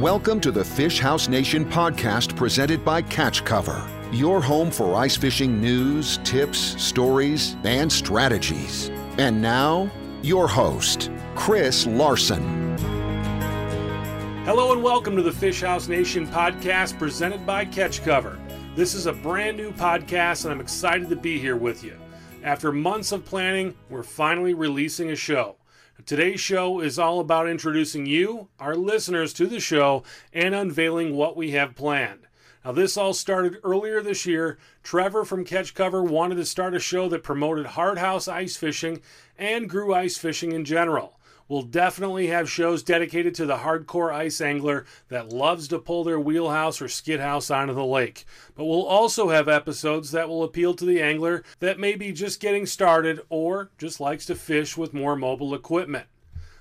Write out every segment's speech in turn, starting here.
Welcome to the Fish House Nation podcast presented by Catch Cover, your home for ice fishing news, tips, stories, and strategies. And now, your host, Chris Larson. Hello and welcome to the Fish House Nation podcast presented by Catch Cover. This is a brand new podcast and I'm excited to be here with you. After months of planning, we're finally releasing a show. Today's show is all about introducing you, our listeners, to the show and unveiling what we have planned. Now, this all started earlier this year. Trevor from Catch Cover wanted to start a show that promoted hard house ice fishing and grew ice fishing in general. We'll definitely have shows dedicated to the hardcore ice angler that loves to pull their wheelhouse or skid house onto the lake. But we'll also have episodes that will appeal to the angler that may be just getting started or just likes to fish with more mobile equipment.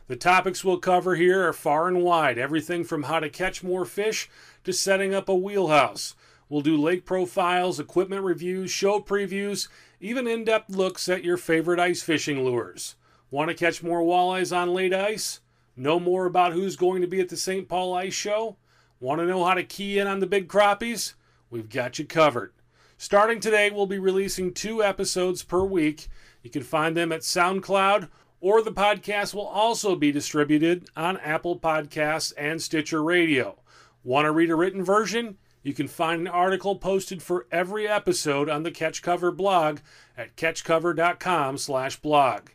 The topics we'll cover here are far and wide, everything from how to catch more fish to setting up a wheelhouse. We'll do lake profiles, equipment reviews, show previews, even in depth looks at your favorite ice fishing lures. Want to catch more walleyes on late ice? Know more about who's going to be at the St. Paul Ice Show? Want to know how to key in on the big crappies? We've got you covered. Starting today, we'll be releasing two episodes per week. You can find them at SoundCloud, or the podcast will also be distributed on Apple Podcasts and Stitcher Radio. Want to read a written version? You can find an article posted for every episode on the Catch Cover blog at catchcover.com/blog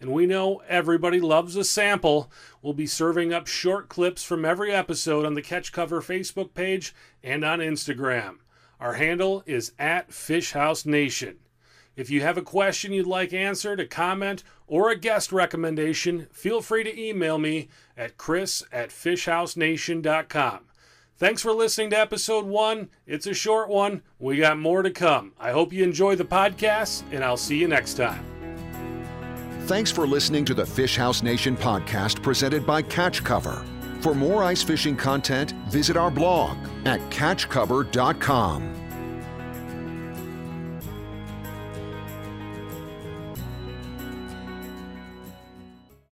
and we know everybody loves a sample. We'll be serving up short clips from every episode on the Catch Cover Facebook page and on Instagram. Our handle is at Fish House Nation. If you have a question you'd like answered, a comment, or a guest recommendation, feel free to email me at chris at fishhousenation.com. Thanks for listening to episode one. It's a short one. We got more to come. I hope you enjoy the podcast, and I'll see you next time. Thanks for listening to the Fish House Nation podcast presented by Catch Cover. For more ice fishing content, visit our blog at catchcover.com.